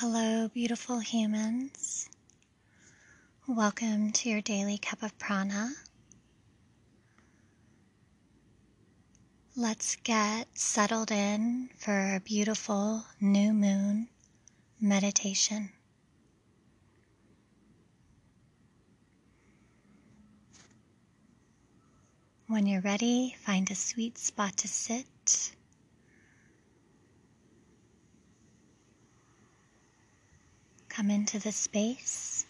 Hello, beautiful humans. Welcome to your daily cup of prana. Let's get settled in for a beautiful new moon meditation. When you're ready, find a sweet spot to sit. Come into the space.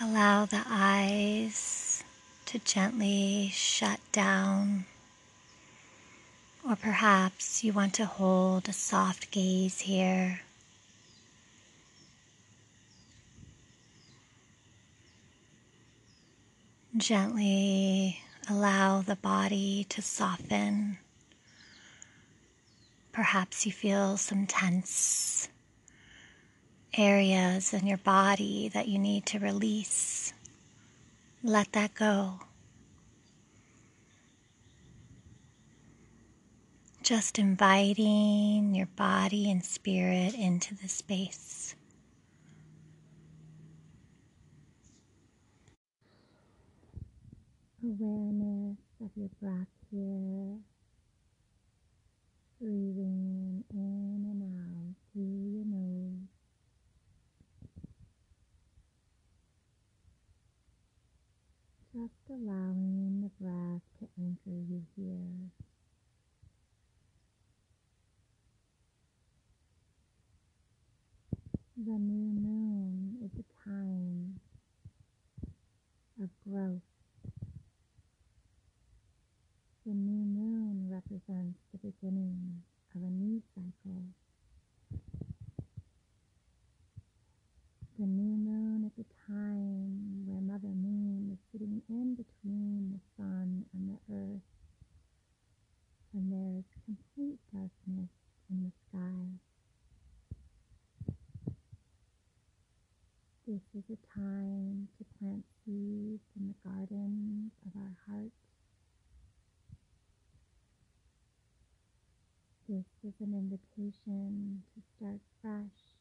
Allow the eyes to gently shut down, or perhaps you want to hold a soft gaze here. Gently allow the body to soften. Perhaps you feel some tense areas in your body that you need to release. Let that go. Just inviting your body and spirit into the space. Awareness of your breath here, breathing in and out through your nose. Just allowing the breath to anchor you here. The new moon is a time of growth. The new moon represents the beginning of a new cycle. The new moon is a time where Mother Moon is sitting in between the sun and the earth, and there is complete darkness in the sky. This is a time to plant seeds in the gardens of our hearts. This is an invitation to start fresh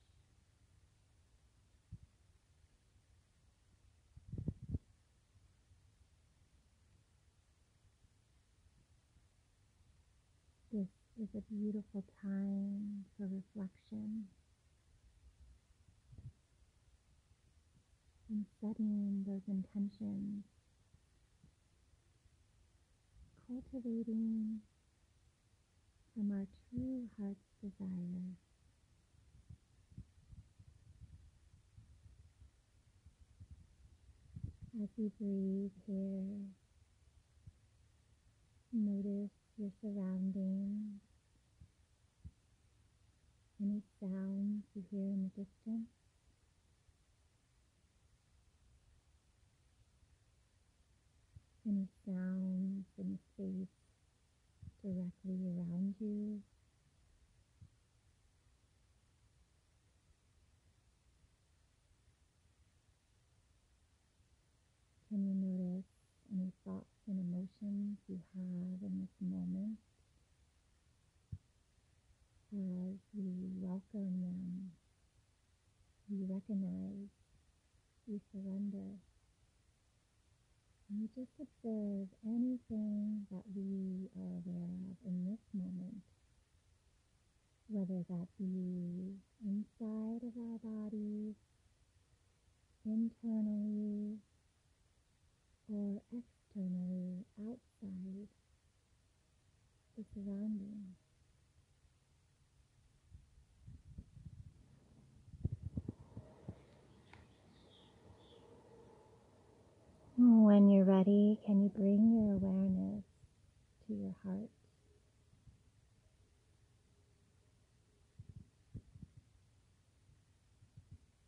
This is a beautiful time for reflection and setting those intentions, cultivating from our true heart's desire. As you breathe here, notice your surroundings, any sounds you hear in the distance. Any sounds the space directly around you. Can you notice any thoughts and emotions you have in this moment as we welcome them, we recognize, we surrender. We just observe anything that we are aware of in this moment, whether that be inside of our bodies, internally, or externally outside the surroundings. When you're ready, can you bring your awareness to your heart?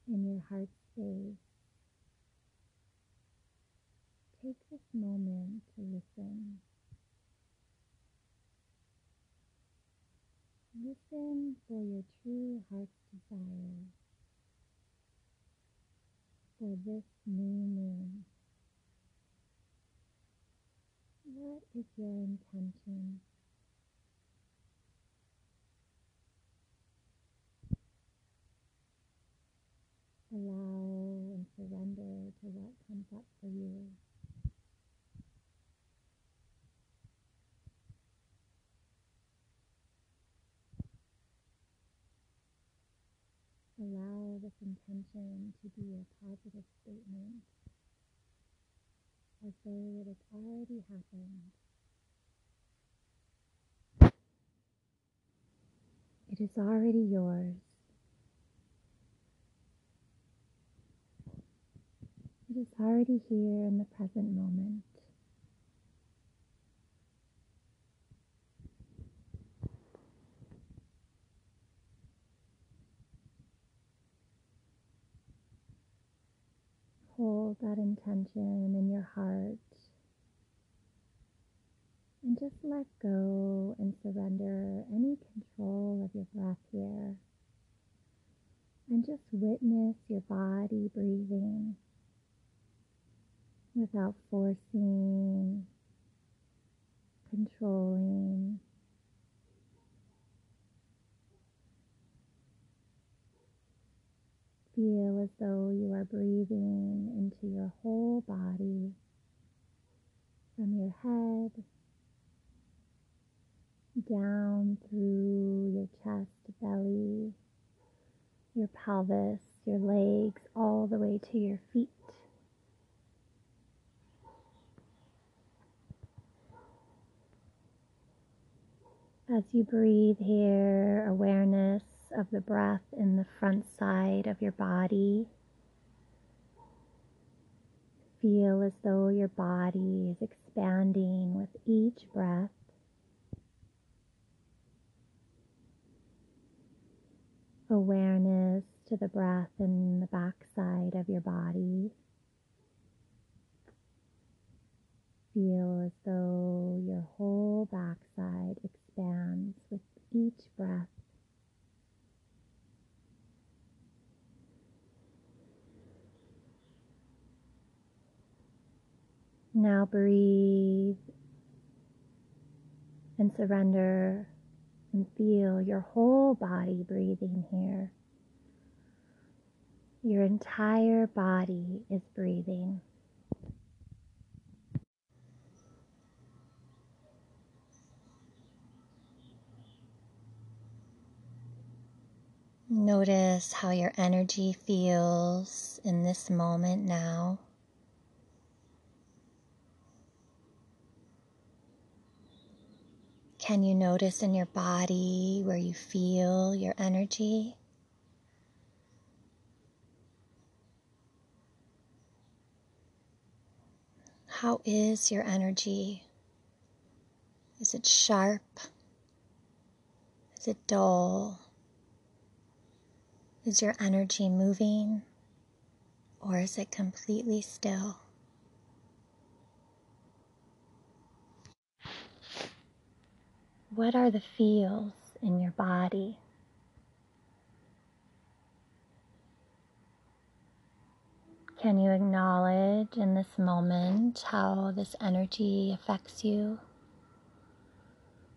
In your heart space, take this moment to listen. Listen for your true heart's desire for this new moon. What is your intention? Allow and surrender to what comes up for you. Allow this intention to be a positive statement as though it has already happened. It is already yours. It is already here in the present moment. Hold that intention in your heart and just let go and surrender any control of your breath here. And just witness your body breathing without forcing, controlling. Feel as though you are breathing into your whole body from your head down through your chest, belly, your pelvis, your legs, all the way to your feet. As you breathe here, awareness of the breath in the front side of your body. Feel as though your body is expanding with each breath. Awareness to the breath in the back side of your body. Feel as though your whole backside expands with each breath. Now breathe and surrender and feel your whole body breathing here. Your entire body is breathing. Notice how your energy feels in this moment now. Can you notice in your body where you feel your energy? How is your energy? Is it sharp? Is it dull? Is your energy moving or is it completely still? What are the feels in your body? Can you acknowledge in this moment how this energy affects you?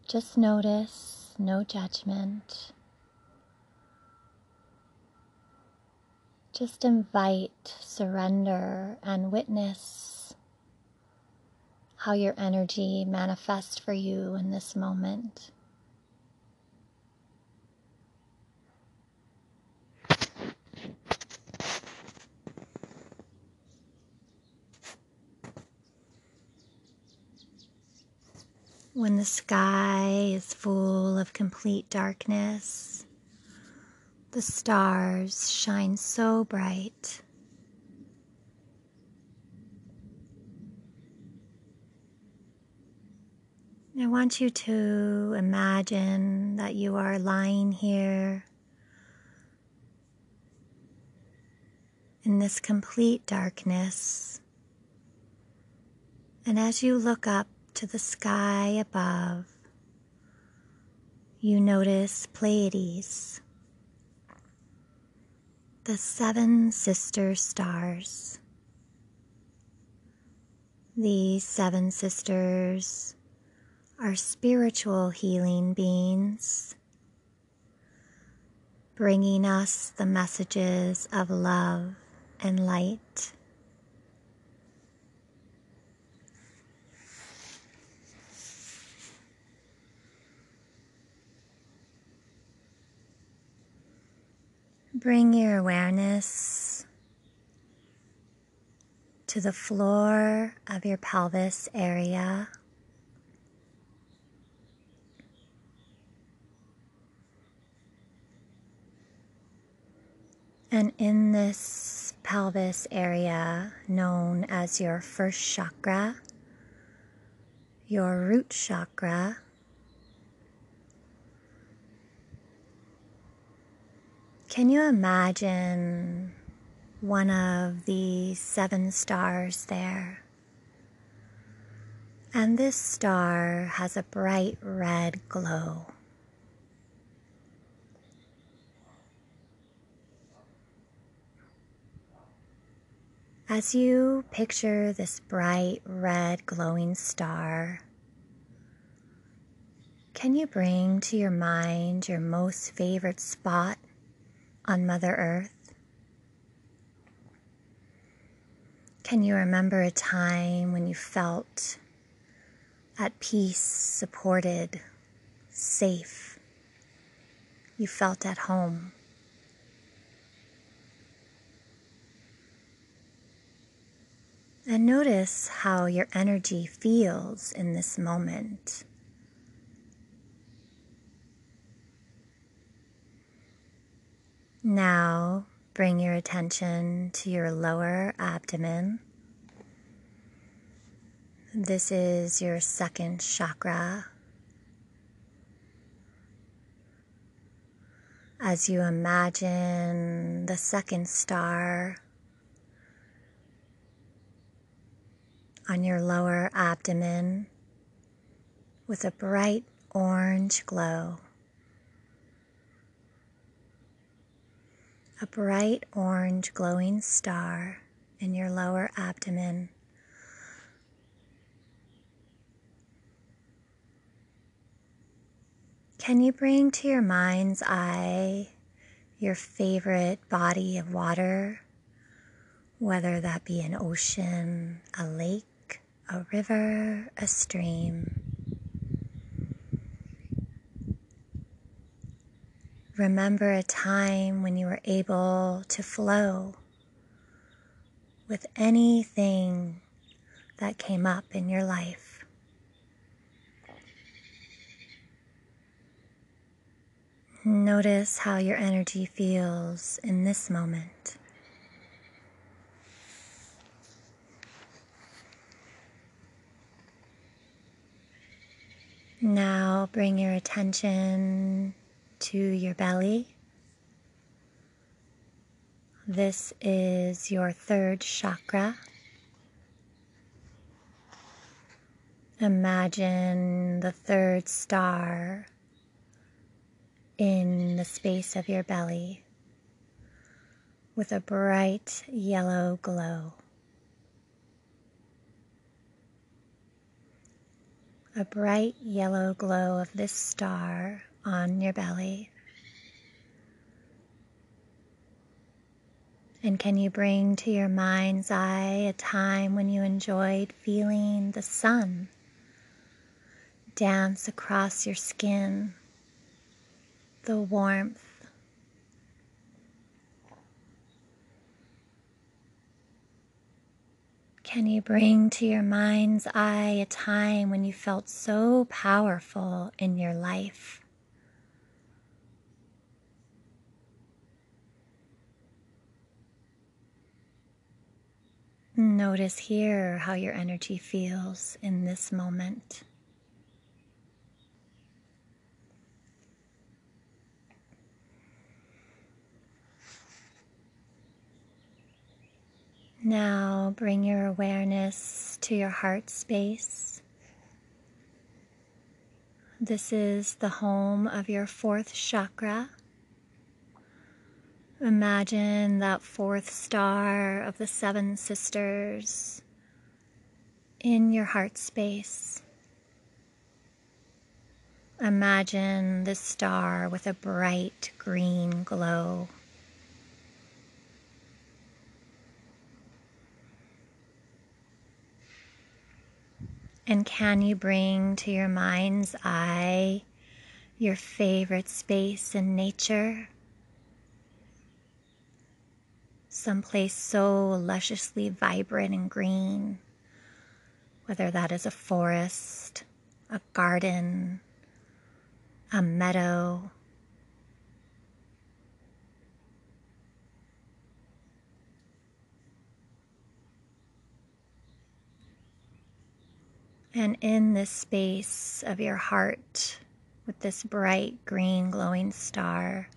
Just notice, no judgment. Just invite surrender and witness how your energy manifests for you in this moment. When the sky is full of complete darkness, the stars shine so bright. Want you to imagine that you are lying here in this complete darkness And as you look up to the sky above, you notice Pleiades, the seven sister stars. These seven sisters are spiritual healing beings, bringing us the messages of love and light. Bring your awareness to the floor of your pelvis area. And in this pelvis area, known as your first chakra, your root chakra, Can you imagine one of the seven stars there? And this star has a bright red glow. As you picture this bright red glowing star, can you bring to your mind your most favorite spot on Mother Earth? Can you remember a time when you felt at peace, supported, safe? You felt at home. And notice how your energy feels in this moment. Now bring your attention to your lower abdomen. This is your second chakra. As you imagine the second star on your lower abdomen with a bright orange glow. a bright orange glowing star in your lower abdomen. Can you bring to your mind's eye your favorite body of water, whether that be an ocean, a lake, a river, a stream? Remember a time when you were able to flow with anything that came up in your life. Notice how your energy feels in this moment. Now bring your attention to your belly. This is your third chakra. Imagine the third star in the space of your belly with a bright yellow glow. A bright yellow glow of this star on your belly. And can you bring to your mind's eye a time when you enjoyed feeling the sun dance across your skin, the warmth? Can you bring to your mind's eye a time when you felt so powerful in your life? Notice here how your energy feels in this moment. Now bring your awareness to your heart space. This is the home of your fourth chakra. Imagine that fourth star of the seven sisters in your heart space. Imagine this star with a bright green glow. And can you bring to your mind's eye your favorite space in nature? Someplace so lusciously vibrant and green, whether that is a forest, a garden, a meadow. And in this space of your heart, with this bright green glowing star,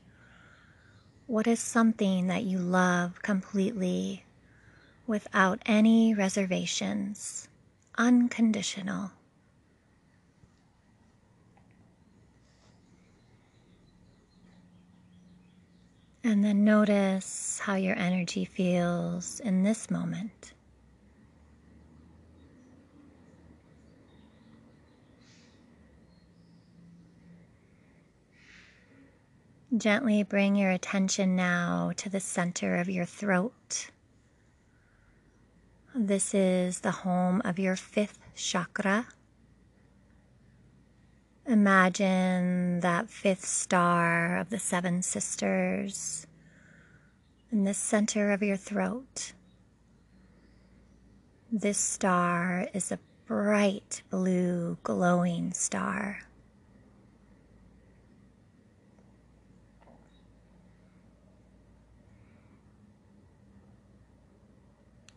what is something that you love completely without any reservations, unconditional? And then notice how your energy feels in this moment. Gently bring your attention now to the center of your throat. This is the home of your fifth chakra. Imagine that fifth star of the seven sisters in the center of your throat. This star is a bright blue glowing star.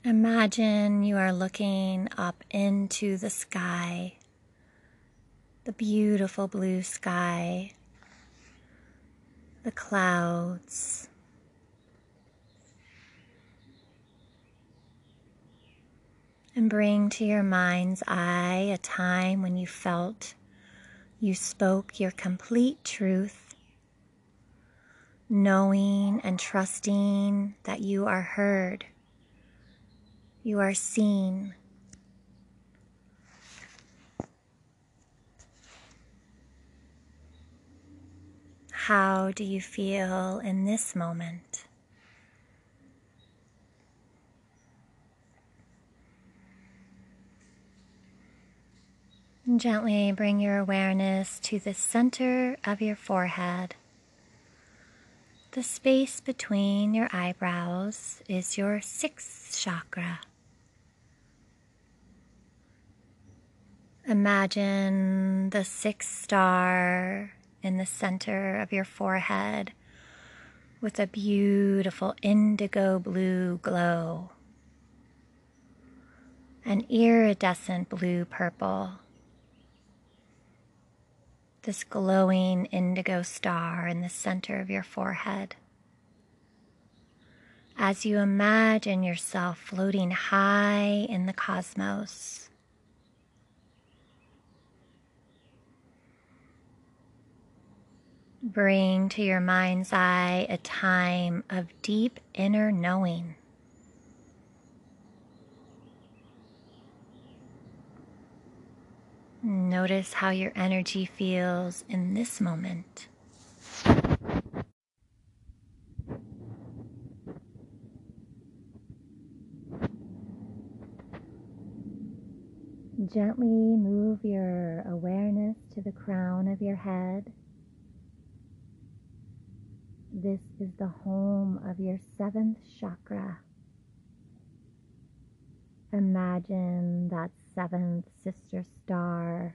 Imagine you are looking up into the sky the beautiful blue sky, the clouds. And bring to your mind's eye a time when you felt you spoke your complete truth, knowing and trusting that you are heard, you are seen How do you feel in this moment? gently bring your awareness to the center of your forehead. The space between your eyebrows is your sixth chakra. Imagine the sixth star in the center of your forehead with a beautiful indigo blue glow, an iridescent blue purple. This glowing indigo star in the center of your forehead. As you imagine yourself floating high in the cosmos Bring to your mind's eye a time of deep inner knowing. Notice how your energy feels in this moment. Gently move your awareness to the crown of your head this is the home of your seventh chakra. Imagine that seventh sister star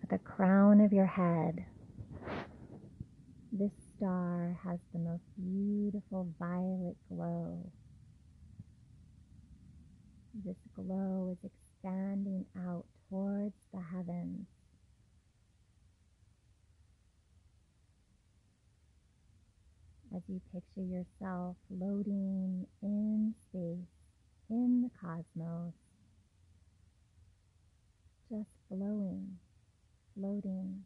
at the crown of your head. This star has the most beautiful violet glow. This glow is expanding out towards the heavens. As you picture yourself floating in space in the cosmos, just flowing, floating.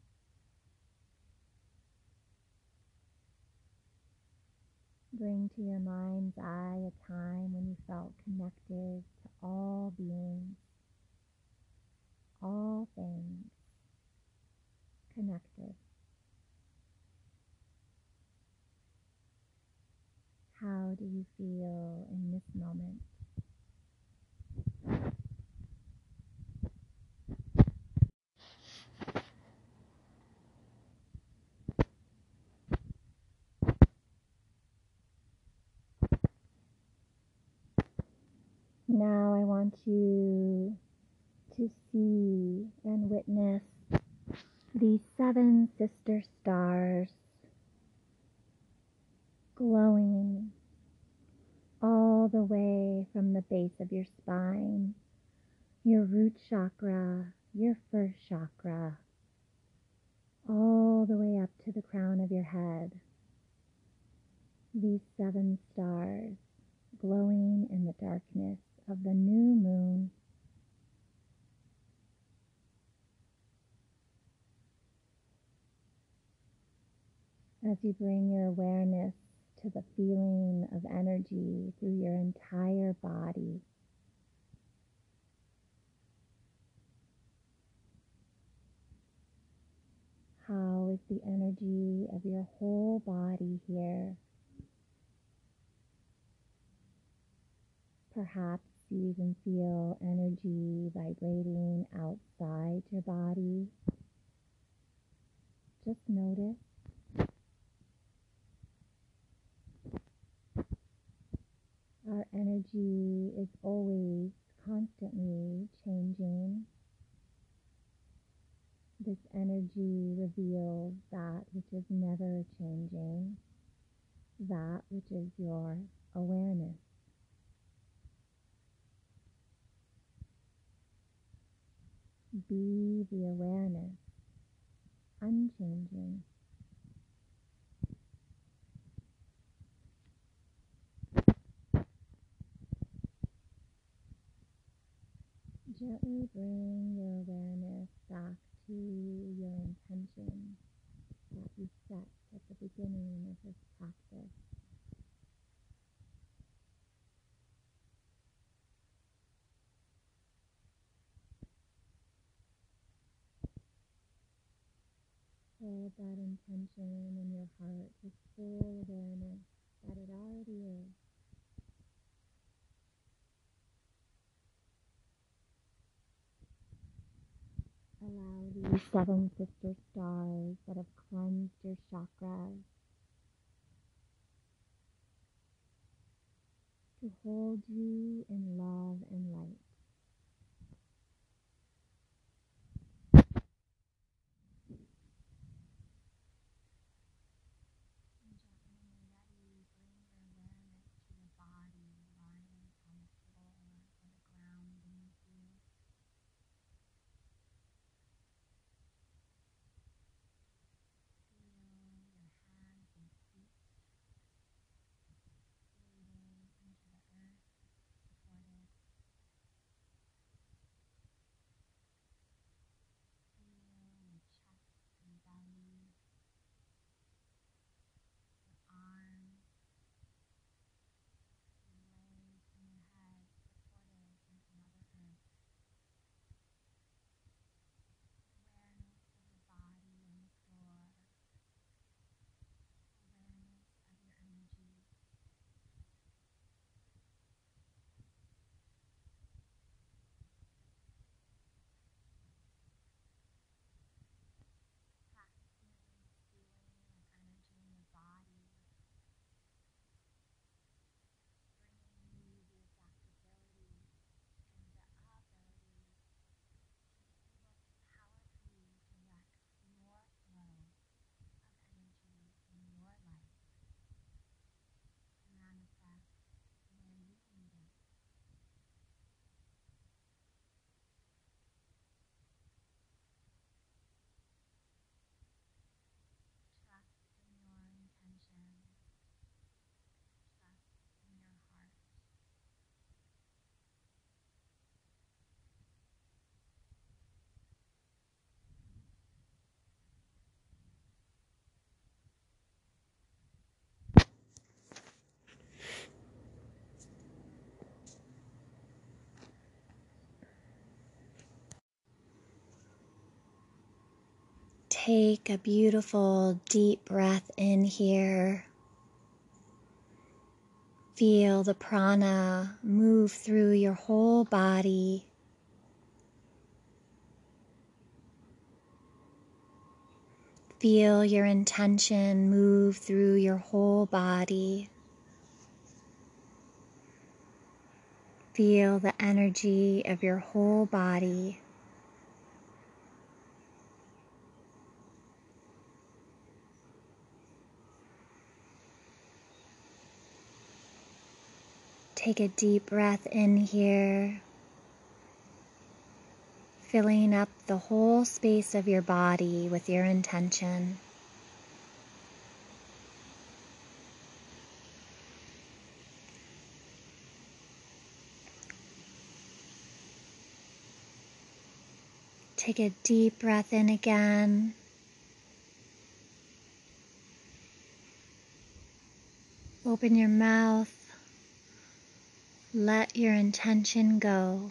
Bring to your mind's eye a time when you felt connected to all beings, all things, connected. How do you feel in this moment? Now I want you to see and witness these seven sister stars glowing all the way from the base of your spine, your root chakra, your first chakra, all the way up to the crown of your head. These seven stars glowing in the darkness of the new moon. As you bring your awareness to the feeling of energy through your entire body. How is the energy of your whole body here? Perhaps you even feel energy vibrating outside your body. Just notice. Our energy is always constantly changing. This energy reveals that which is never changing, that which is your awareness. Be the awareness, unchanging. Gently bring your awareness back to your intention that you set at the beginning of this practice. hold that intention in your heart with full awareness that it already is. Allow these seven sister stars that have cleansed your chakras to hold you in love and light. Take a beautiful deep breath in here. Feel the prana move through your whole body. Feel your intention move through your whole body. Feel the energy of your whole body. Take a deep breath in here, filling up the whole space of your body with your intention. Take a deep breath in again. Open your mouth. Let your intention go.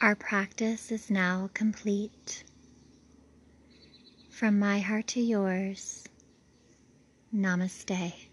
Our practice is now complete. From my heart to yours, namaste.